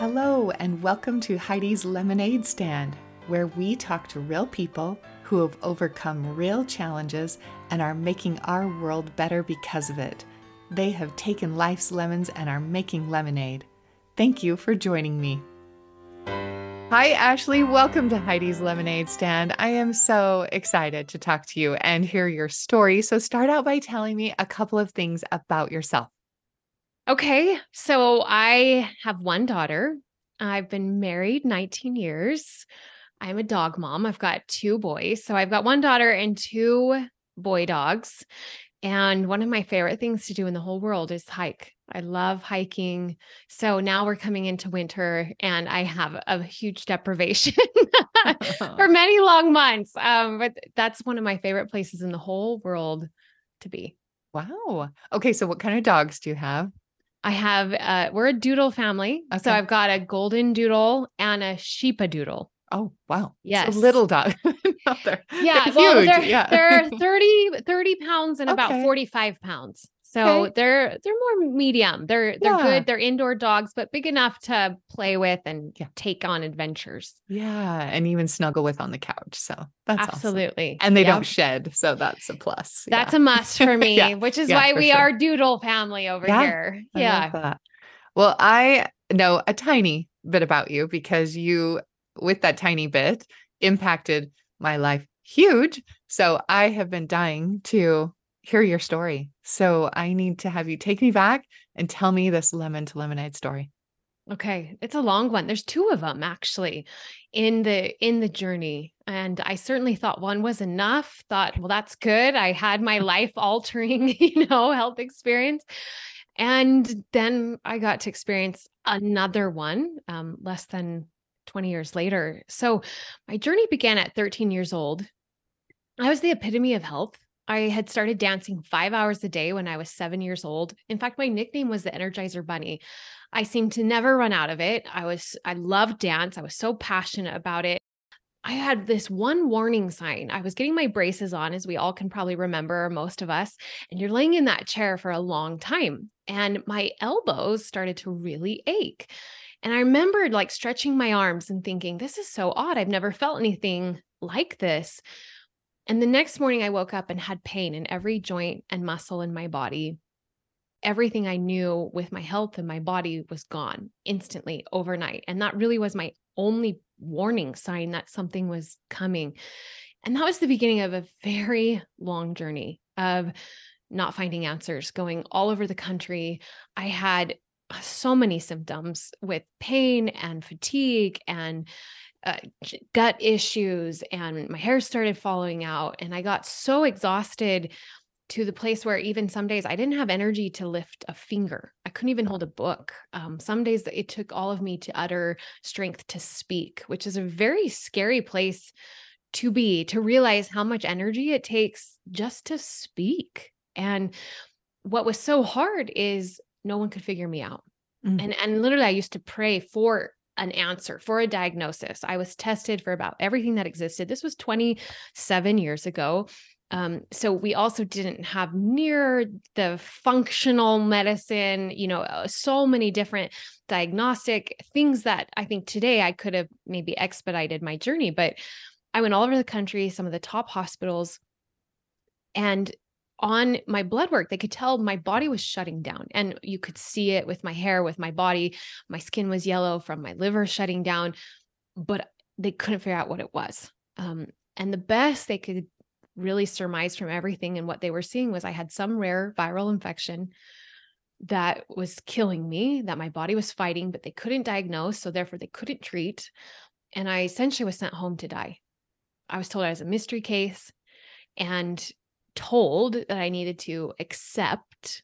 Hello, and welcome to Heidi's Lemonade Stand, where we talk to real people who have overcome real challenges and are making our world better because of it. They have taken life's lemons and are making lemonade. Thank you for joining me. Hi, Ashleigh. Welcome to Heidi's Lemonade Stand. I am so excited to talk to you and hear your story. So, start out by telling me a couple of things about yourself. Okay. So, I have one daughter. I've been married 19 years. I'm a dog mom. I've got two boys. So, I've got one daughter and two boy dogs. And one of my favorite things to do in the whole world is hike. I love hiking. So now we're coming into winter and I have a huge deprivation for many long months. Um, but that's one of my favorite places in the whole world to be. Wow. Okay. So, what kind of dogs do you have? I have, uh, we're a doodle family. Okay. So I've got a golden doodle and a sheepa doodle. Oh, wow. Yes. So little dog. yeah. They're well, huge. They're, yeah. they're 30, 30 pounds and okay. about 45 pounds. So okay. they're they're more medium. They're they're yeah. good. They're indoor dogs, but big enough to play with and yeah. take on adventures. Yeah, and even snuggle with on the couch. So that's absolutely. Awesome. And they yep. don't shed, so that's a plus. That's yeah. a must for me, which is why we sure. are doodle family over here. yeah. Well, I know a tiny bit about you because you, with that tiny bit, impacted my life huge. So I have been dying to hear your story. So I need to have you take me back and tell me this lemon to lemonade story. Okay, it's a long one. There's two of them actually in the in the journey and I certainly thought one was enough. Thought, well that's good. I had my life altering, you know, health experience. And then I got to experience another one um, less than 20 years later. So my journey began at 13 years old. I was the epitome of health. I had started dancing five hours a day when I was seven years old. In fact, my nickname was the Energizer Bunny. I seemed to never run out of it. I was, I loved dance. I was so passionate about it. I had this one warning sign. I was getting my braces on, as we all can probably remember, most of us, and you're laying in that chair for a long time. And my elbows started to really ache. And I remembered like stretching my arms and thinking, this is so odd. I've never felt anything like this. And the next morning, I woke up and had pain in every joint and muscle in my body. Everything I knew with my health and my body was gone instantly overnight. And that really was my only warning sign that something was coming. And that was the beginning of a very long journey of not finding answers, going all over the country. I had so many symptoms with pain and fatigue and uh, gut issues and my hair started falling out and I got so exhausted to the place where even some days I didn't have energy to lift a finger. I couldn't even hold a book. Um, some days it took all of me to utter strength to speak, which is a very scary place to be, to realize how much energy it takes just to speak. And what was so hard is no one could figure me out. Mm-hmm. And and literally I used to pray for an answer for a diagnosis. I was tested for about everything that existed. This was 27 years ago. Um, so we also didn't have near the functional medicine, you know, uh, so many different diagnostic things that I think today I could have maybe expedited my journey. But I went all over the country, some of the top hospitals, and on my blood work, they could tell my body was shutting down. And you could see it with my hair, with my body. My skin was yellow from my liver shutting down, but they couldn't figure out what it was. Um, and the best they could really surmise from everything and what they were seeing was I had some rare viral infection that was killing me, that my body was fighting, but they couldn't diagnose. So therefore, they couldn't treat. And I essentially was sent home to die. I was told I was a mystery case. And told that I needed to accept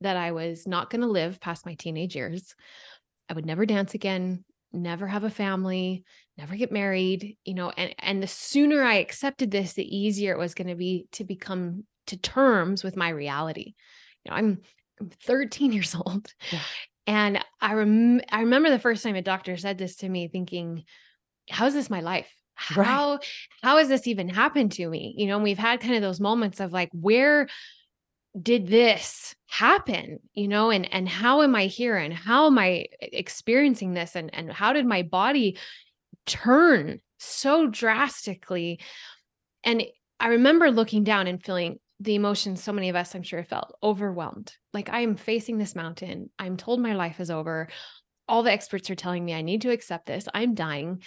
that I was not going to live past my teenage years. I would never dance again, never have a family, never get married, you know, and and the sooner I accepted this, the easier it was going to be to become to terms with my reality. You know, I'm I'm 13 years old. Yeah. And I rem- I remember the first time a doctor said this to me thinking, how is this my life? How how has this even happened to me? You know we've had kind of those moments of like where did this happen? You know and and how am i here and how am i experiencing this and and how did my body turn so drastically? And i remember looking down and feeling the emotions so many of us i'm sure felt overwhelmed. Like i am facing this mountain. I'm told my life is over. All the experts are telling me i need to accept this. I'm dying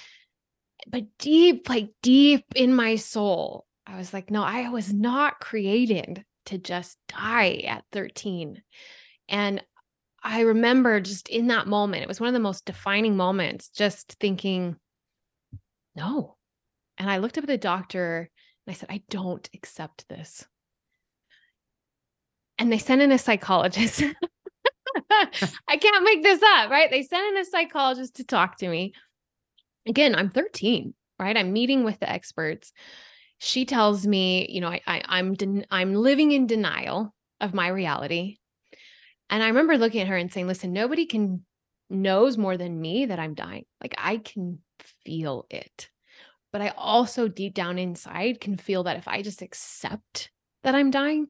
but deep like deep in my soul i was like no i was not created to just die at 13. And I remember just in that moment, it was one of the most defining moments, just thinking, no. And I looked up at the doctor and I said, I don't accept this. And they sent in a psychologist. I can't make this up, right? They sent in a psychologist to talk to me. Again, I'm 13, right? I'm meeting with the experts she tells me, you know, I, I I'm den- I'm living in denial of my reality. And I remember looking at her and saying, listen, nobody can knows more than me that I'm dying. Like I can feel it. But I also deep down inside can feel that if I just accept that I'm dying,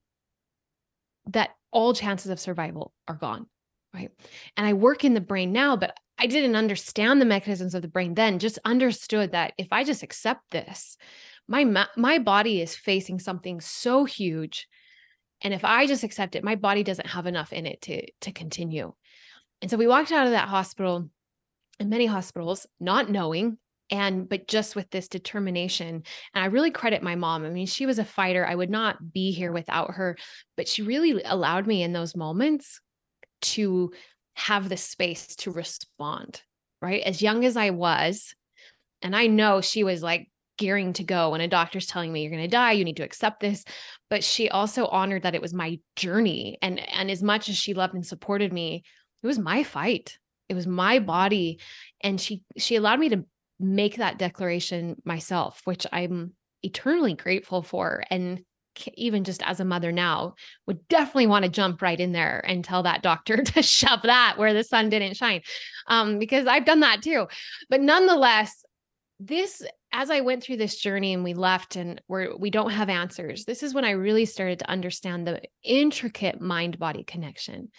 that all chances of survival are gone. Right. And I work in the brain now, but I didn't understand the mechanisms of the brain then, just understood that if I just accept this, my my body is facing something so huge and if i just accept it my body doesn't have enough in it to to continue. And so we walked out of that hospital and many hospitals not knowing and but just with this determination. And i really credit my mom. I mean she was a fighter. I would not be here without her but she really allowed me in those moments to have the space to respond right? As young as i was and i know she was like gearing to go when a doctor's telling me you're going to die you need to accept this but she also honored that it was my journey and and as much as she loved and supported me it was my fight. It was my body and she she allowed me to make that declaration myself which i'm eternally grateful for and even just as a mother now would definitely want to jump right in there and tell that doctor to shove that where the sun didn't shine um, because i've done that too but nonetheless this as I went through this journey and we left and we're we don't have answers, this is when I really started to understand the intricate mind body connection.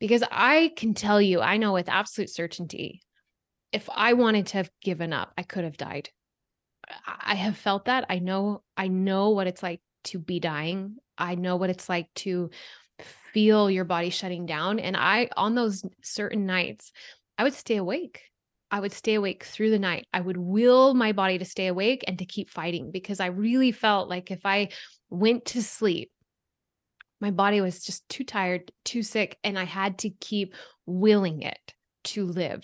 Because I can tell you, I know with absolute certainty, if I wanted to have given up, I could have died. I have felt that. I know I know what it's like to be dying. I know what it's like to feel your body shutting down and I on those certain nights, I would stay awake I would stay awake through the night. I would will my body to stay awake and to keep fighting because I really felt like if I went to sleep, my body was just too tired, too sick, and I had to keep willing it to live.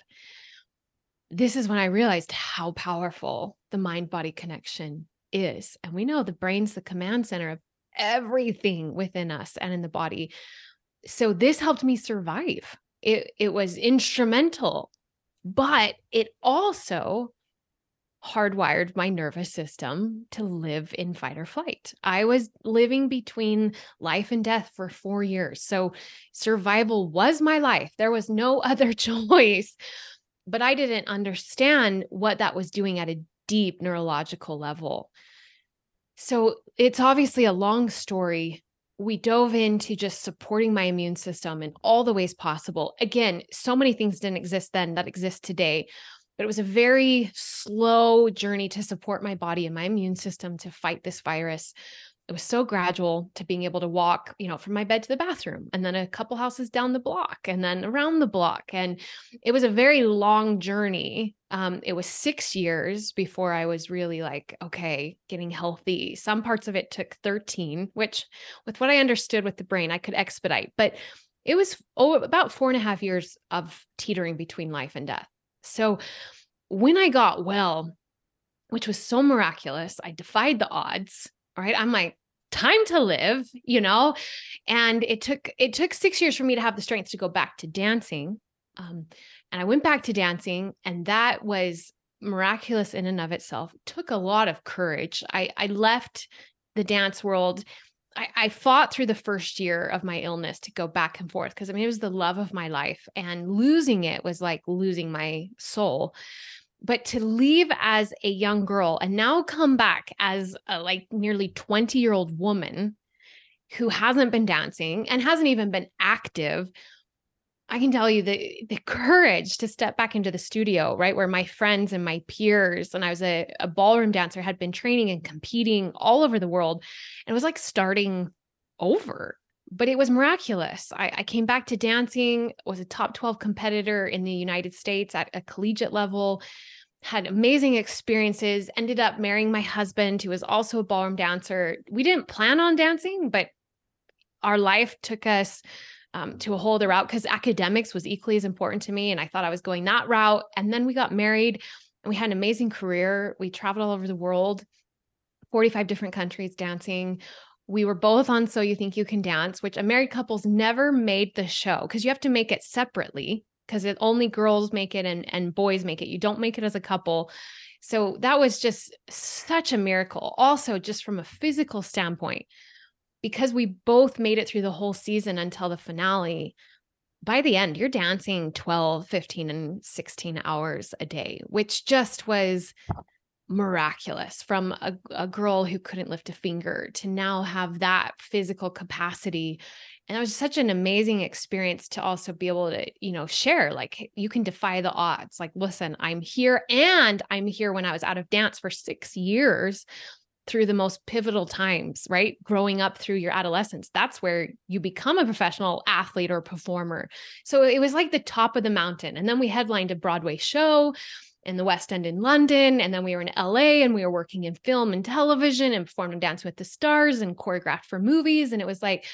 This is when I realized how powerful the mind body connection is. And we know the brain's the command center of everything within us and in the body. So this helped me survive. It, it was instrumental but it also hardwired my nervous system to live in fight or flight. I was living between life and death for four years. So survival was my life. There was no other choice. But I didn't understand what that was doing at a deep neurological level. So it's obviously a long story we dove into just supporting my immune system in all the ways possible. Again, so many things didn't exist then that exist today, but it was a very slow journey to support my body and my immune system to fight this virus it was so gradual to being able to walk, you know, from my bed to the bathroom and then a couple houses down the block and then around the block. And it was a very long journey. Um, it was six years before I was really like, okay, getting healthy. Some parts of it took 13, which with what I understood with the brain, I could expedite, but it was oh, about four and a half years of teetering between life and death. So when I got well, which was so miraculous, I defied the odds right? I'm like time to live you know? And it took it took six years for me to have the strength to go back to dancing um, and i went back to dancing and that was miraculous in and of itself. It took a lot of courage. I i left the dance world. I, I fought through the first year of my illness to go back and forth because I mean, it was the love of my life, and losing it was like losing my soul but to leave as a young girl and now come back as a like nearly 20 year old woman who hasn't been dancing and hasn't even been active, I can tell you the the courage to step back into the studio, right? Where my friends and my peers, and I was a, a ballroom dancer, had been training and competing all over the world. And it was like starting over. But it was miraculous. I, I came back to dancing, was a top 12 competitor in the United States at a collegiate level, had amazing experiences, ended up marrying my husband, who was also a ballroom dancer. We didn't plan on dancing, but our life took us um, to a whole other route because academics was equally as important to me. And I thought I was going that route. And then we got married and we had an amazing career. We traveled all over the world, 45 different countries dancing. We were both on So You Think You Can Dance, which a married couples never made the show because you have to make it separately because it only girls make it and, and boys make it. You don't make it as a couple. So that was just such a miracle. Also, just from a physical standpoint, because we both made it through the whole season until the finale, by the end, you're dancing 12, 15, and 16 hours a day, which just was miraculous from a, a girl who couldn't lift a finger to now have that physical capacity. And it was such an amazing experience to also be able to, you know, share like you can defy the odds. Like, listen, I'm here and I'm here when I was out of dance for six years through the most pivotal times, right? Growing up through your adolescence, that's where you become a professional athlete or performer. So it was like the top of the mountain. And then we headlined a Broadway show in the West End in London. And then we were in LA and we were working in film and television and performed Dance with the Stars and choreographed for movies. And it was like,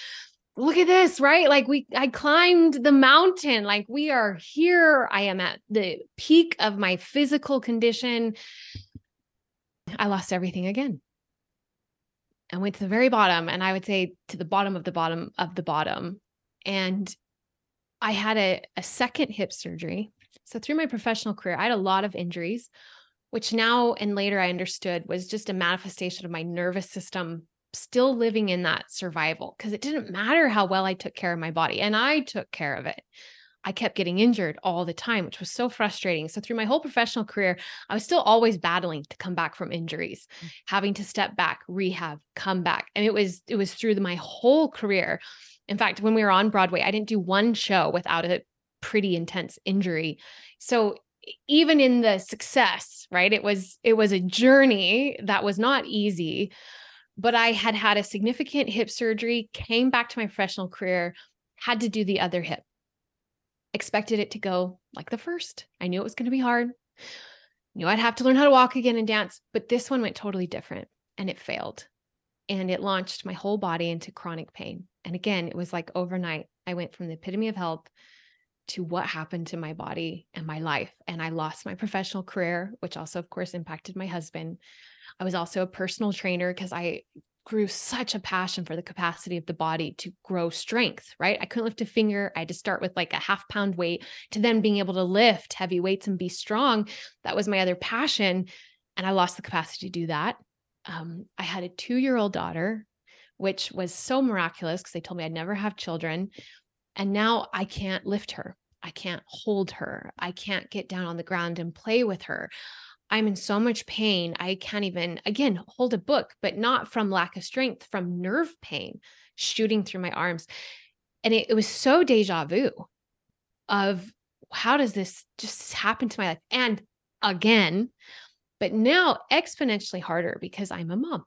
look at this, right? Like we, I climbed the mountain. Like we are here. I am at the peak of my physical condition. I lost everything again I went to the very bottom and I would say to the bottom of the bottom of the bottom. And I had a, a second hip surgery. So through my professional career, I had a lot of injuries, which now and later I understood was just a manifestation of my nervous system still living in that survival because it didn't matter how well I took care of my body and I took care of it. I kept getting injured all the time, which was so frustrating. So, through my whole professional career, I was still always battling to come back from injuries, mm. having to step back, rehab, come back. And it was, it was through my whole career. In fact, when we were on Broadway, I didn't do one show without a pretty intense injury. So, even in the success, right? It was, it was a journey that was not easy but I had had a significant hip surgery, came back to my professional career, had to do the other hip expected it to go like the first. I knew it was going to be hard. Knew I'd have to learn how to walk again and dance, but this one went totally different and it failed. And it launched my whole body into chronic pain. And again, it was like overnight. I went from the epitome of health to what happened to my body and my life. And I lost my professional career, which also, of course, impacted my husband. I was also a personal trainer because I grew such a passion for the capacity of the body to grow strength, right? I couldn't lift a finger. I had to start with like a half pound weight to then being able to lift heavy weights and be strong. That was my other passion. And I lost the capacity to do that. Um, I had a two year old daughter, which was so miraculous because they told me I'd never have children. And now I can't lift her. I can't hold her. I can't get down on the ground and play with her. I'm in so much pain. I can't even, again, hold a book, but not from lack of strength, from nerve pain shooting through my arms. And it, it was so deja vu of how does this just happen to my life? And again, but now exponentially harder because I'm a mom,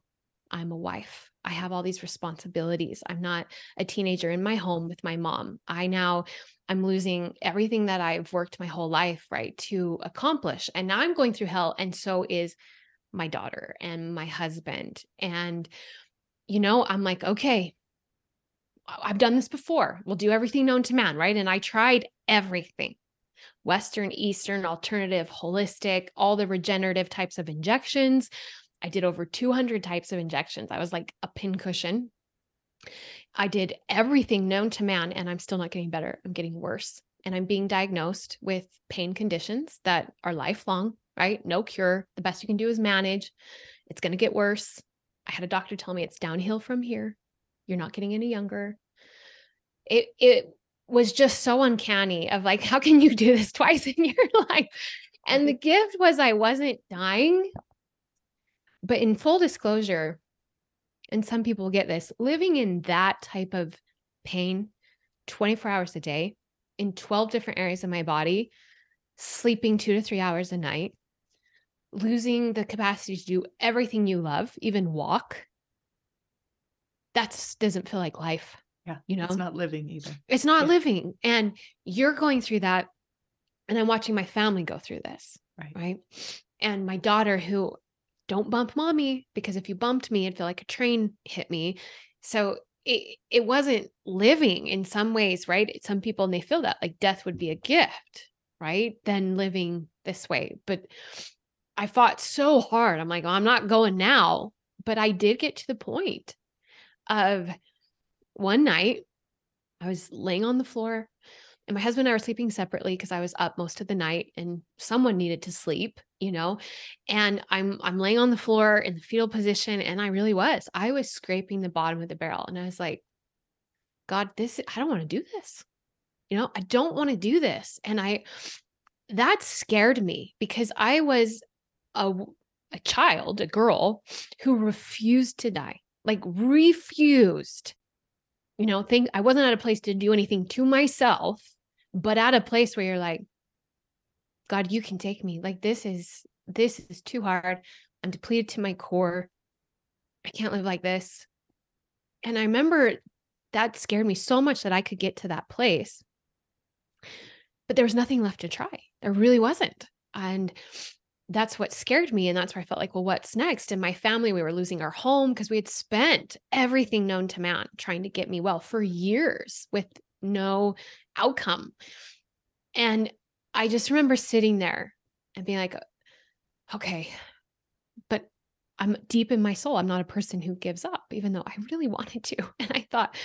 I'm a wife, I have all these responsibilities. I'm not a teenager in my home with my mom. I now I'm losing everything that I've worked my whole life, right, to accomplish. And now I'm going through hell and so is my daughter and my husband. And you know, I'm like, okay, I've done this before. We'll do everything known to man, right? And I tried everything. Western, Eastern, alternative, holistic, all the regenerative types of injections, I did over 200 types of injections. I was like a pincushion. I did everything known to man, and I'm still not getting better. I'm getting worse. And I'm being diagnosed with pain conditions that are lifelong, right? No cure. The best you can do is manage. It's going to get worse. I had a doctor tell me it's downhill from here. You're not getting any younger. It, it was just so uncanny of like, how can you do this twice in your life? And the mm-hmm. gift was I wasn't dying but in full disclosure, and some people get this living in that type of pain 24 hours a day in 12 different areas of my body, sleeping two to three hours a night, losing the capacity to do everything you love, even walk. That doesn't feel like life. Yeah. You know, it's not living either. It's not yeah. living. And you're going through that. And I'm watching my family go through this. Right. Right. And my daughter, who don't bump mommy, because if you bumped me, it'd feel like a train hit me. So it, it wasn't living in some ways, right? Some people, and they feel that like death would be a gift, right? Than living this way. But I fought so hard. I'm like, oh, I'm not going now. But I did get to the point of one night, I was laying on the floor and my husband and I were sleeping separately because I was up most of the night and someone needed to sleep, you know. And I'm I'm laying on the floor in the fetal position and I really was. I was scraping the bottom of the barrel and I was like, God, this I don't want to do this. You know, I don't want to do this. And I that scared me because I was a a child, a girl who refused to die. Like refused you know, think I wasn't at a place to do anything to myself, but at a place where you're like, God, you can take me. Like this is this is too hard. I'm depleted to my core. I can't live like this. And I remember that scared me so much that I could get to that place. But there was nothing left to try. There really wasn't. And that's what scared me. And that's where I felt like, well, what's next? And my family, we were losing our home because we had spent everything known to man trying to get me well for years with no outcome. And I just remember sitting there and being like, okay, but I'm deep in my soul. I'm not a person who gives up, even though I really wanted to. And I thought,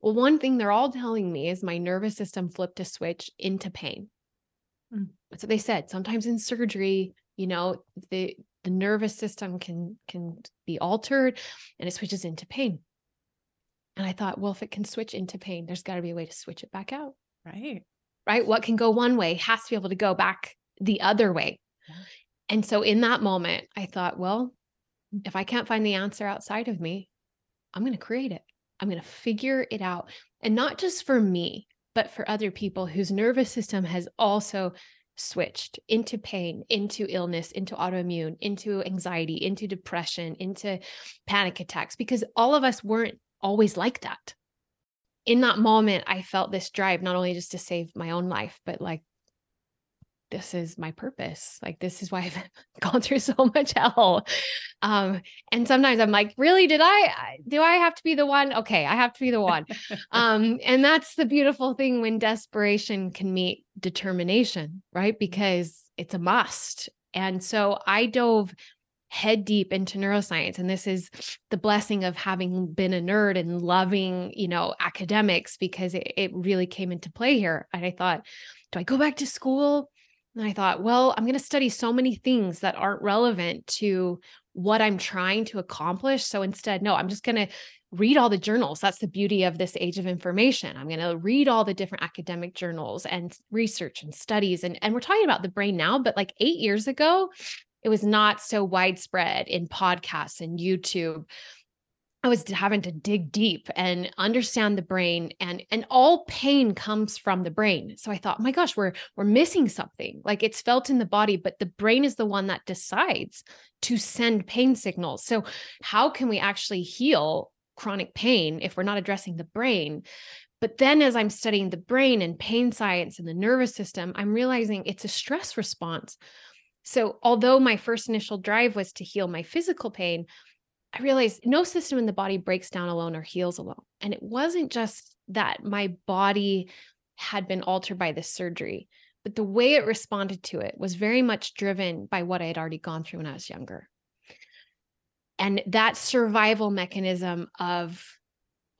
well, one thing they're all telling me is my nervous system flipped a switch into pain. Mm. That's what they said. Sometimes in surgery, you know the the nervous system can can be altered and it switches into pain. And i thought well if it can switch into pain there's got to be a way to switch it back out. Right. Right? What can go one way has to be able to go back the other way. Yeah. and so in that moment i thought well mm. if i can't find the answer outside of me i'm going to create it. I'm going to figure it out. And not just for me but for other people whose nervous system has also switched into pain, into illness, into autoimmune, into anxiety, into depression, into panic attacks, because all of us weren't always like that. In that moment, I felt this drive not only just to save my own life, but like this is my purpose. Like this is why I've gone through so much hell. Um, and sometimes I'm like, really, did I do I have to be the one? Okay, I have to be the one. um, and that's the beautiful thing when desperation can meet determination, right? Because it's a must. And so I dove head deep into neuroscience and this is the blessing of having been a nerd and loving you know academics because it, it really came into play here and i thought do i go back to school and I thought, well, I'm going to study so many things that aren't relevant to what I'm trying to accomplish. So instead, no, I'm just going to read all the journals. That's the beauty of this age of information. I'm going to read all the different academic journals and research and studies. And, and we're talking about the brain now, but like eight years ago, it was not so widespread in podcasts and YouTube. I was having to dig deep and understand the brain and and all pain comes from the brain. So I thought, my gosh, we're we're missing something. Like it's felt in the body, but the brain is the one that decides to send pain signals. So how can we actually heal chronic pain if we're not addressing the brain? But then as I'm studying the brain and pain science and the nervous system, I'm realizing it's a stress response. So although my first initial drive was to heal my physical pain, I realized no system in the body breaks down alone or heals alone. And it wasn't just that my body had been altered by this surgery, but the way it responded to it was very much driven by what I had already gone through when I was younger. And that survival mechanism of,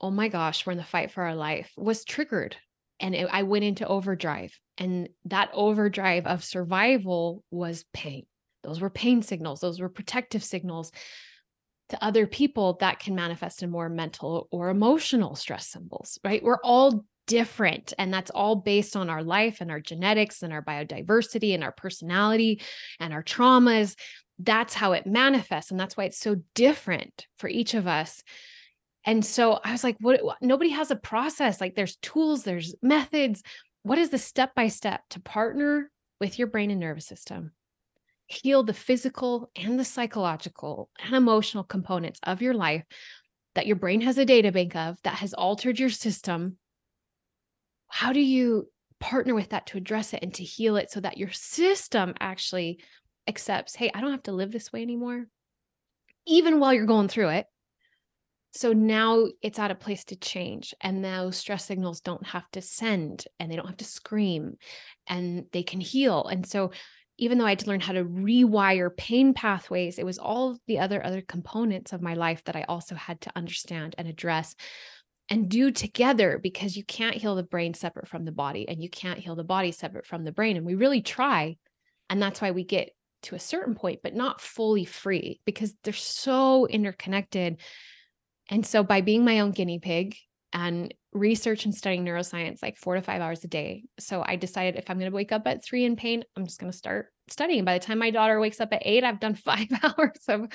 oh my gosh, we're in the fight for our life was triggered. And it, I went into overdrive. And that overdrive of survival was pain. Those were pain signals, those were protective signals to other people that can manifest in more mental or emotional stress symbols right we're all different. And that's all based on our life and our genetics and our biodiversity and our personality and our traumas. That's how it manifests. And that's why it's so different for each of us. And so I was like, what? Nobody has a process. Like there's tools, there's methods. What is the step by step to partner with your brain and nervous system? Heal the physical and the psychological and emotional components of your life that your brain has a data bank of that has altered your system. How do you partner with that to address it and to heal it so that your system actually accepts, hey, I don't have to live this way anymore, even while you're going through it? So now it's at a place to change, and those stress signals don't have to send and they don't have to scream and they can heal. And so, even though I had to learn how to rewire pain pathways, it was all the other other components of my life that I also had to understand and address and do together because you can't heal the brain separate from the body and you can't heal the body separate from the brain. And we really try and that's why we get to a certain point but not fully free because they're so interconnected. And so by being my own guinea pig and research and studying neuroscience like four to five hours a day. So I decided if I'm going to wake up at three in pain, I'm just going to start studying. By the time my daughter wakes up at eight, I've done five hours of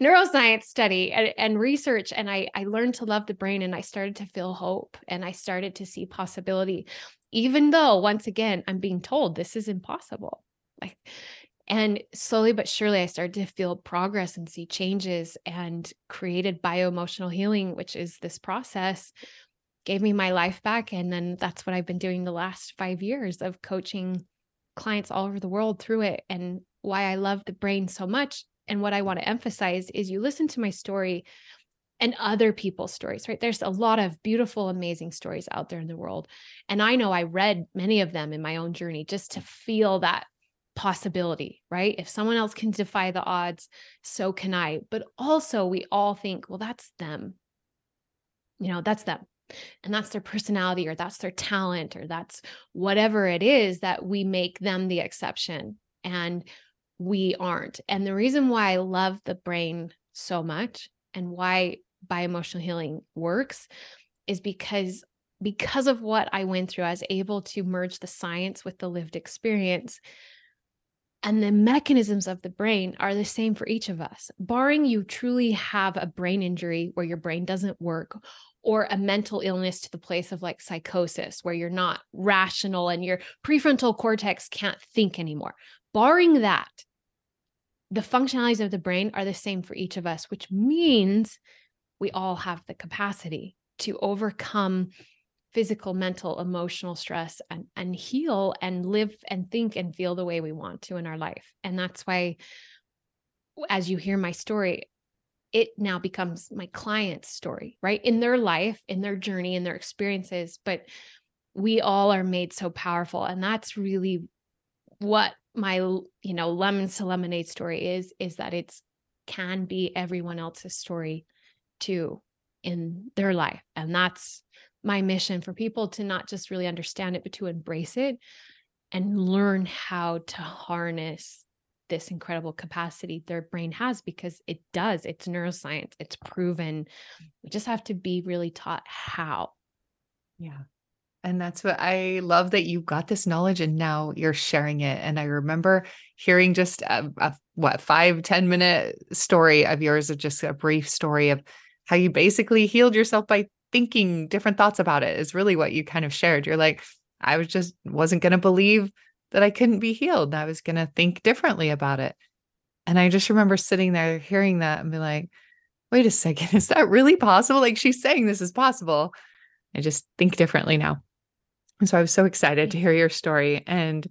neuroscience study and, and research. And I, I learned to love the brain and I started to feel hope and I started to see possibility, even though once again, I'm being told this is impossible. Like and slowly but surely, I started to feel progress and see changes and created bio emotional healing, which is this process, gave me my life back. And then that's what I've been doing the last five years of coaching clients all over the world through it. And why I love the brain so much. And what I want to emphasize is you listen to my story and other people's stories, right? There's a lot of beautiful, amazing stories out there in the world. And I know I read many of them in my own journey just to feel that possibility, right? If someone else can defy the odds, so can I. But also, we all think, well, that's them. You know, that's them. And that's their personality, or that's their talent, or that's whatever it is that we make them the exception. And we aren't. And the reason why I love the brain so much and why bioemotional healing works is because because of what I went through, I was able to merge the science with the lived experience and the mechanisms of the brain are the same for each of us, barring you truly have a brain injury where your brain doesn't work or a mental illness to the place of like psychosis where you're not rational and your prefrontal cortex can't think anymore. Barring that, the functionalities of the brain are the same for each of us, which means we all have the capacity to overcome physical, mental, emotional stress and, and heal and live and think and feel the way we want to in our life. And that's why, as you hear my story, it now becomes my client's story, right? In their life, in their journey, in their experiences. But we all are made so powerful. And that's really what my, you know, lemons to lemonade story is, is that it's can be everyone else's story too in their life. And that's my mission for people to not just really understand it, but to embrace it and learn how to harness this incredible capacity their brain has because it does. It's neuroscience, it's proven. We just have to be really taught how. Yeah. And that's what I love that you got this knowledge and now you're sharing it. And I remember hearing just a, a what five ten minute story of yours, of just a brief story of how you basically healed yourself by thinking different thoughts about it is really what you kind of shared. You're like, I was just wasn't going to believe that I couldn't be healed. I was going to think differently about it. And I just remember sitting there hearing that and be like, wait a second, is that really possible? Like she's saying this is possible. I just think differently now. And so I was so excited to mm. hear your story and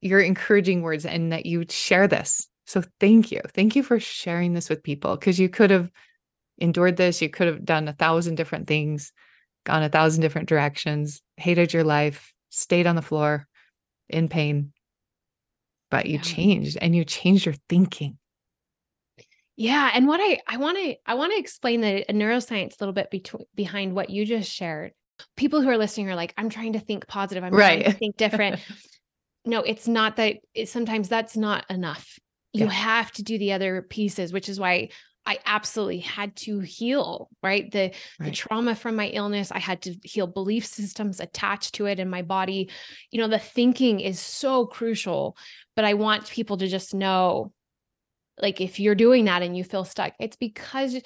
your encouraging words and that you share this. So thank you. Thank you for sharing this with people because you could have endured this. You could have done a thousand different things, gone a thousand different directions, hated your life, stayed on the floor in pain, but you yeah. changed and you changed your thinking. Yeah, and what I I want to I want to explain the uh, neuroscience a little bit between behind what you just shared. People who are listening are like, I'm trying to think positive. I'm right. trying to think different. no, it's not that. It, sometimes that's not enough. You yeah. have to do the other pieces, which is why I absolutely had to heal, right? The right. the trauma from my illness, I had to heal belief systems attached to it in my body. You know, the thinking is so crucial, but I want people to just know like if you're doing that and you feel stuck, it's because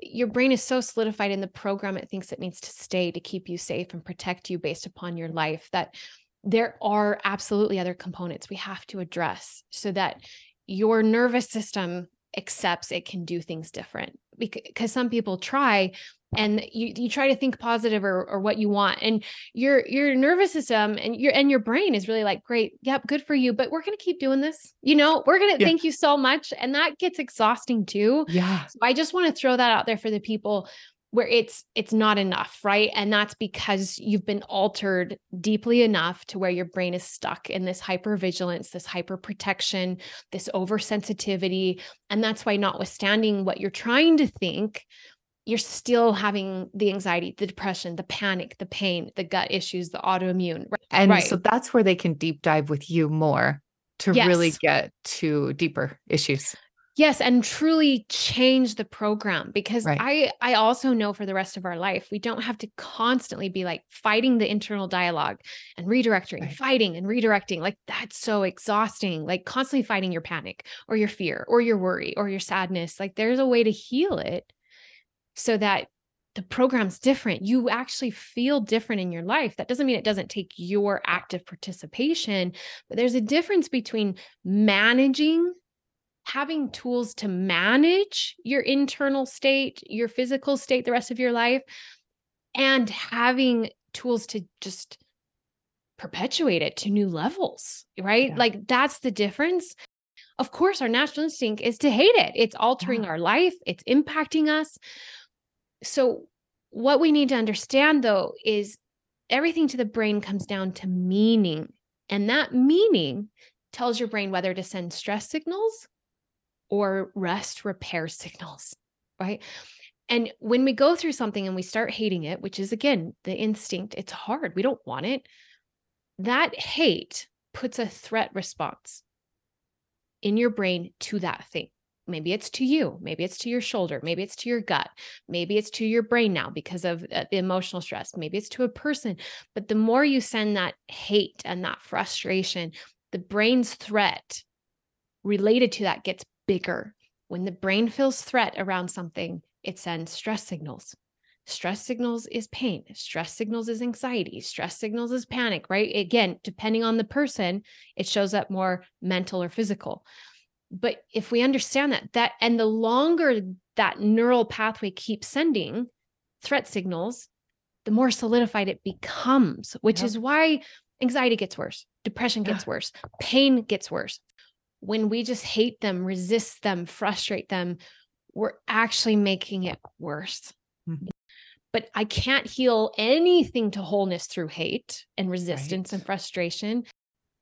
your brain is so solidified in the program it thinks it needs to stay to keep you safe and protect you based upon your life that there are absolutely other components we have to address so that your nervous system accepts it can do things different because some people try and you you try to think positive or, or what you want and your your nervous system and your and your brain is really like great yep good for you but we're going to keep doing this you know we're going to yeah. thank you so much and that gets exhausting too yeah so i just want to throw that out there for the people where it's it's not enough right and that's because you've been altered deeply enough to where your brain is stuck in this hypervigilance this hyper protection this oversensitivity and that's why notwithstanding what you're trying to think you're still having the anxiety the depression the panic the pain the gut issues the autoimmune Right? and right. so that's where they can deep dive with you more to yes. really get to deeper issues Yes, and truly change the program because right. I I also know for the rest of our life we don't have to constantly be like fighting the internal dialogue and redirecting, right. fighting and redirecting. Like that's so exhausting. Like constantly fighting your panic or your fear or your worry or your sadness. Like there's a way to heal it so that the program's different. You actually feel different in your life. That doesn't mean it doesn't take your active participation, but there's a difference between managing having tools to manage your internal state, your physical state the rest of your life, and having tools to just perpetuate it to new levels, right? Yeah. Like that's the difference. Of course, our natural instinct is to hate it. It's altering yeah. our life, it's impacting us. So, what we need to understand though is everything to the brain comes down to meaning. And that meaning tells your brain whether to send stress signals or rest repair signals, right? And when we go through something and we start hating it, which is again the instinct, it's hard. We don't want it. That hate puts a threat response in your brain to that thing. Maybe it's to you, maybe it's to your shoulder, maybe it's to your gut, maybe it's to your brain now because of uh, the emotional stress, maybe it's to a person. But the more you send that hate and that frustration, the brain's threat related to that gets bigger. When the brain feels threat around something, it sends stress signals. Stress signals is pain. Stress signals is anxiety. Stress signals is panic, right? Again, depending on the person, it shows up more mental or physical. But if we understand that, that and the longer that neural pathway keeps sending threat signals, the more solidified it becomes, which is why anxiety gets worse, depression gets worse, pain gets worse, when we just hate them, resist them, frustrate them, we're actually making it worse. Mm-hmm. But I can't heal anything to wholeness through hate and resistance right. and frustration.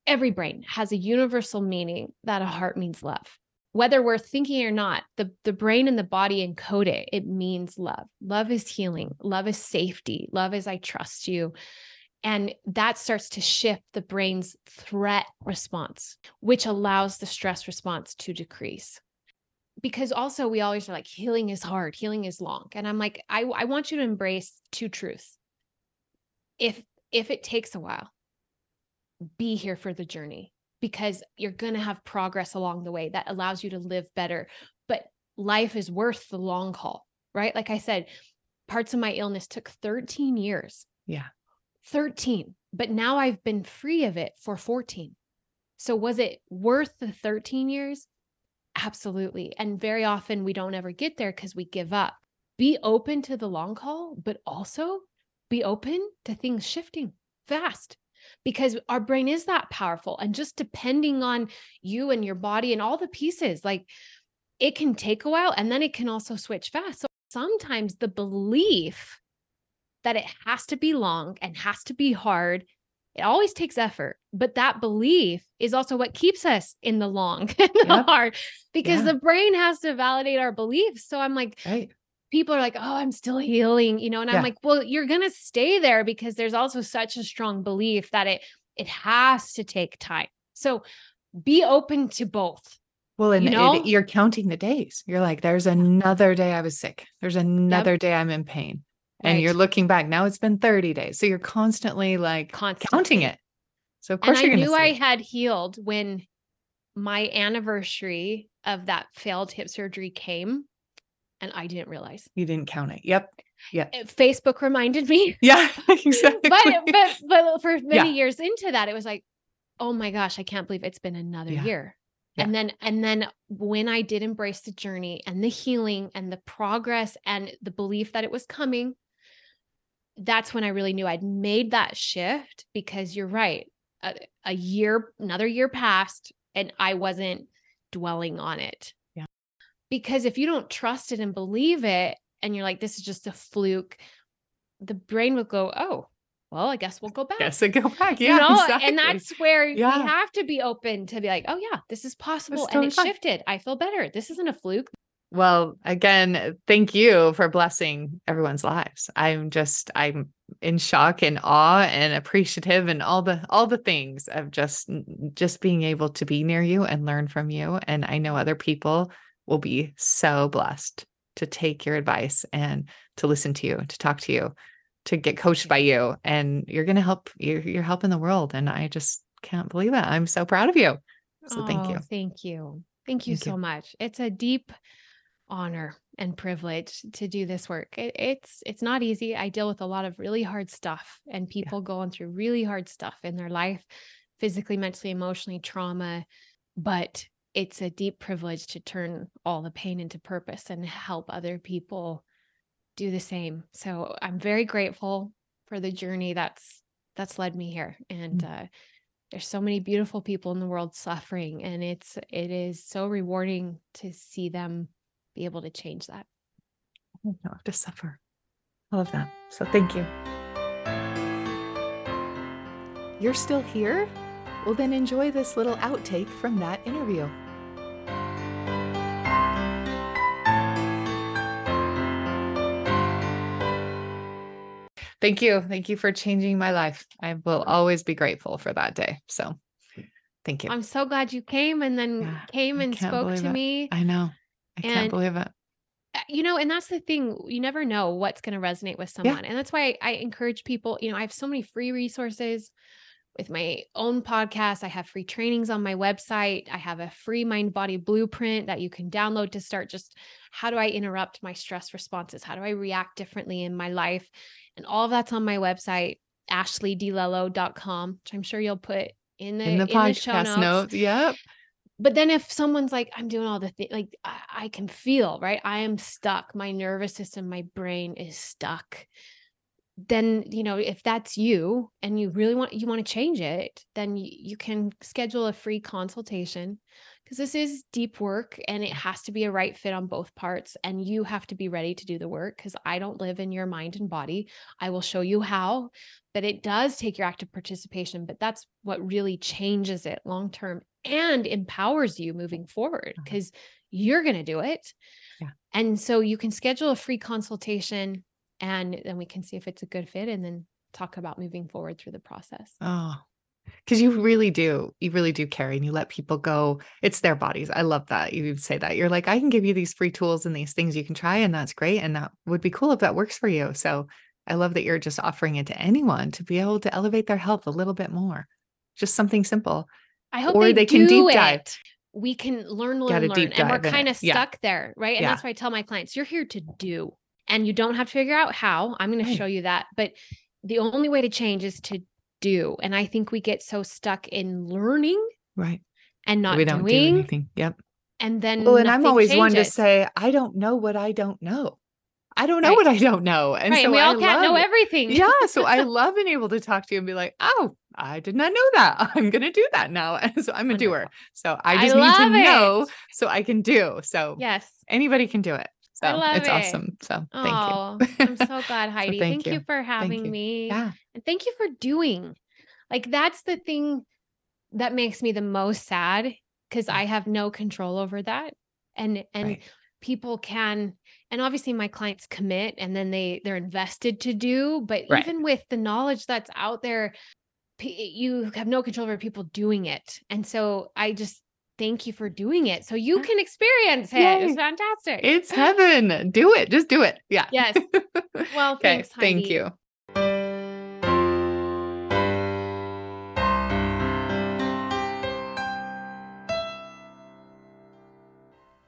Every brain has a universal meaning that a heart means love. Whether we're thinking or not, the, the brain and the body encode it. It means love. Love is healing. Love is safety. Love is I trust you. And that starts to shift the brain's threat response, which allows the stress response to decrease. Because also, we always are like, healing is hard, healing is long. And I'm like, I, I want you to embrace two truths. If if it takes a while, be here for the journey because you're going to have progress along the way that allows you to live better. But life is worth the long haul, right? Like I said, parts of my illness took 13 years. Yeah. 13, but now I've been free of it for 14. So was it worth the 13 years? Absolutely. And very often we don't ever get there because we give up. Be open to the long haul, but also be open to things shifting fast because our brain is that powerful. And just depending on you and your body and all the pieces, like it can take a while and then it can also switch fast. So sometimes the belief that it has to be long and has to be hard. It always takes effort, but that belief is also what keeps us in the long and the yep. hard because yeah. the brain has to validate our beliefs. So I'm like, right. people are like, oh, I'm still healing, you know, and yeah. I'm like, well, you're going to stay there because there's also such a strong belief that it it has to take time. So be open to both Well, and You it- know? you're counting the days. You're like, there's another day I was sick. There's another day I'm in pain. And you're looking back. Now it's been 30 days. So you're constantly like counting it. So of And course I you're knew I had healed when my anniversary of that failed hip surgery came and I didn't realize. you didn't count it. Yep. Uh, Facebook reminded me. Yeah, exactly. but but but for many Yeah. years into that, it was like, oh my gosh, I can't believe it's been another Yeah. year. Yeah. And then and then when I did embrace the journey and the healing and the progress and the belief that it was coming, that's when I really knew I'd made that shift because you're right. A, a year, another year passed and I wasn't dwelling on it. Yeah. Because if you don't trust it and believe it, and you're like, this is just a fluke, the brain will go, oh, well, I guess we'll go back. yes, go back. Yeah, you know, exactly. and that's where Yeah. we have to be open to be like, oh yeah, this is possible, and it shifted. I feel better. This isn't a fluke. Well, again, thank you for blessing everyone's lives. I'm just I'm in shock and awe and appreciative and all the all the things of just just being able to be near you and learn from you and I know other people will be so blessed to take your advice and to listen to you, to talk to you, to get coached by you and you're going to help you're, you're helping the world and I just can't believe it. I'm so proud of you. So thank oh, you. Oh, Thank you. Thank you Thank you. so much. It's a deep honor and privilege to do this work. It, it's it's not easy. I deal with a lot of really hard stuff and people going through really hard stuff in their life, physically, mentally, emotionally, trauma, but it's a deep privilege to turn all the pain into purpose and help other people do the same. So I'm very grateful for the journey that's that's led me here and uh there's so many beautiful people in the world suffering and it's it is so rewarding to see them be able to change that I don't have to suffer. I love that. So thank you. You're still here? Well, then enjoy this little outtake from that interview. Thank you. Thank you for changing my life. I will always be grateful for that day. So thank you. i'm so glad you came and then Yeah, came and spoke to it. me I know. I can't believe it. You know and that's the thing you never know what's going to resonate with someone and that's why I, encourage people you know i have so many free resources with my own podcast i have free trainings on my website i have a free mind body blueprint that you can download to start just how do i interrupt my stress responses how do i react differently in my life and all of that's on my website ashleighdilello.com which i'm sure you'll put in the In the in the podcast show notes notes. Yep. But then if someone's like i'm doing all the things like I, I can feel right? I am stuck. My nervous system my brain is stuck. Then you know if that's you and you really want you want to change it then you, you can schedule a free consultation because this is deep work and it has to be a right fit on both parts and you have to be ready to do the work because i don't live in your mind and body i will show you how but it does take your active participation but that's what really changes it long term and empowers you moving forward uh-huh. because you're going to do it Yeah. and so you can schedule a free consultation and then we can see if it's a good fit and then talk about moving forward through the process. Oh, because you really do. You really do care and you let people go. It's their bodies. I love that you say that. You're like, I can give you these free tools and these things you can try, and that's great. And that would be cool if that works for you. So I love that you're just offering it to anyone to be able to elevate their health a little bit more. Just something simple. I hope Or they, they can do deep dive. it. We can learn, learn, learn. And we're dive in it. kind of Yeah. stuck there, right? And Yeah. that's why I tell my clients, you're here to do. And you don't have to figure out how. I'm going Right. to show you that. But the only way to change is to do. And I think we get so stuck in learning Right. and not we don't do doing. anything. Yep. and then Well, and I'm nothing always one to say, I don't know what I don't know. I don't know Right. what I don't know. And right. so and we I all can't know love- everything. yeah. So I love being able to talk to you and be like, oh, I did not know that. I'm going to do that now. And so I'm a doer. So I I just need to it. know so I can do. So yes. anybody can do it. So I love it's it. awesome. So thank Oh, you. I'm so glad, Heidi. thank thank you. you. for having you. me. yeah. And thank you for doing. Like that's the thing that makes me the most sad because mm. I have no control over that. And and Right. people can and obviously my clients commit and then they they're invested to do, but Right. even with the knowledge that's out there, you have no control over people doing it. And so I just thank you for doing it so you can experience it. Yay. It's fantastic. It's heaven. Do it. Just do it. Yeah. Yes. Well, okay. thanks. Heidi. Thank you.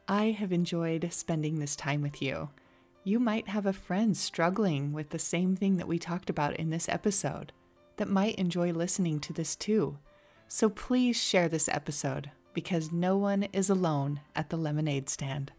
I have enjoyed spending this time with you. You might have a friend struggling with the same thing that we talked about in this episode that might enjoy listening to this too. So please share this episode because no one is alone at the lemonade stand.